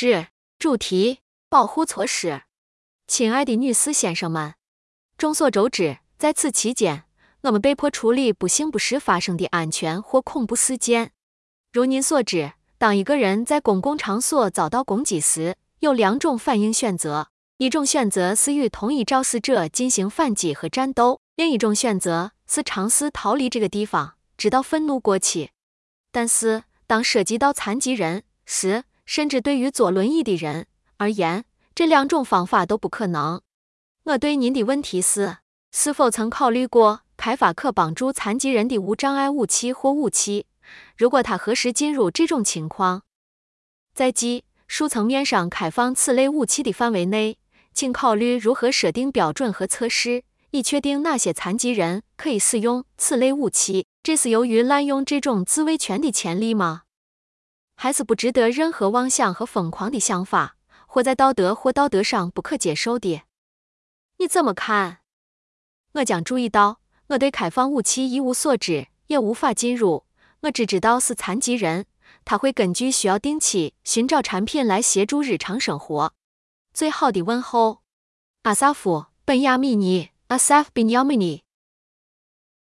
志主题：保护措施。亲爱的女士先生们，众所周知，在此期间，我们被迫处理不幸不时发生的安全或恐怖事件。如您所知，当一个人在公共场所遭到攻击时，有两种反应选择：一种选择是与同一肇事者进行反击和战斗，另一种选择是尝试逃离这个地方，直到愤怒过去。但是，当涉及到残疾人时，甚至对于坐轮椅的人而言，这两种方法都不可能。我对您的问题是：是否曾考虑过开发可帮助残疾人的无障碍武器或武器？如果他何时进入这种情况，在技术层面上开放此类武器的范围内，请考虑如何设定标准和测试，以确定哪些残疾人可以使用此类武器。这是由于滥用这种自卫权的潜力吗？还是不值得任何妄想和疯狂的想法，或在道德或道德上不可接受的？你怎么看？我将注意到，我对开放武器一无所知，也无法进入。我只知道是残疾人，他会根据需要定期寻找产品来协助日常生活。最好的问候，阿萨夫·本亚米尼 （Asaf b e n y a m i n i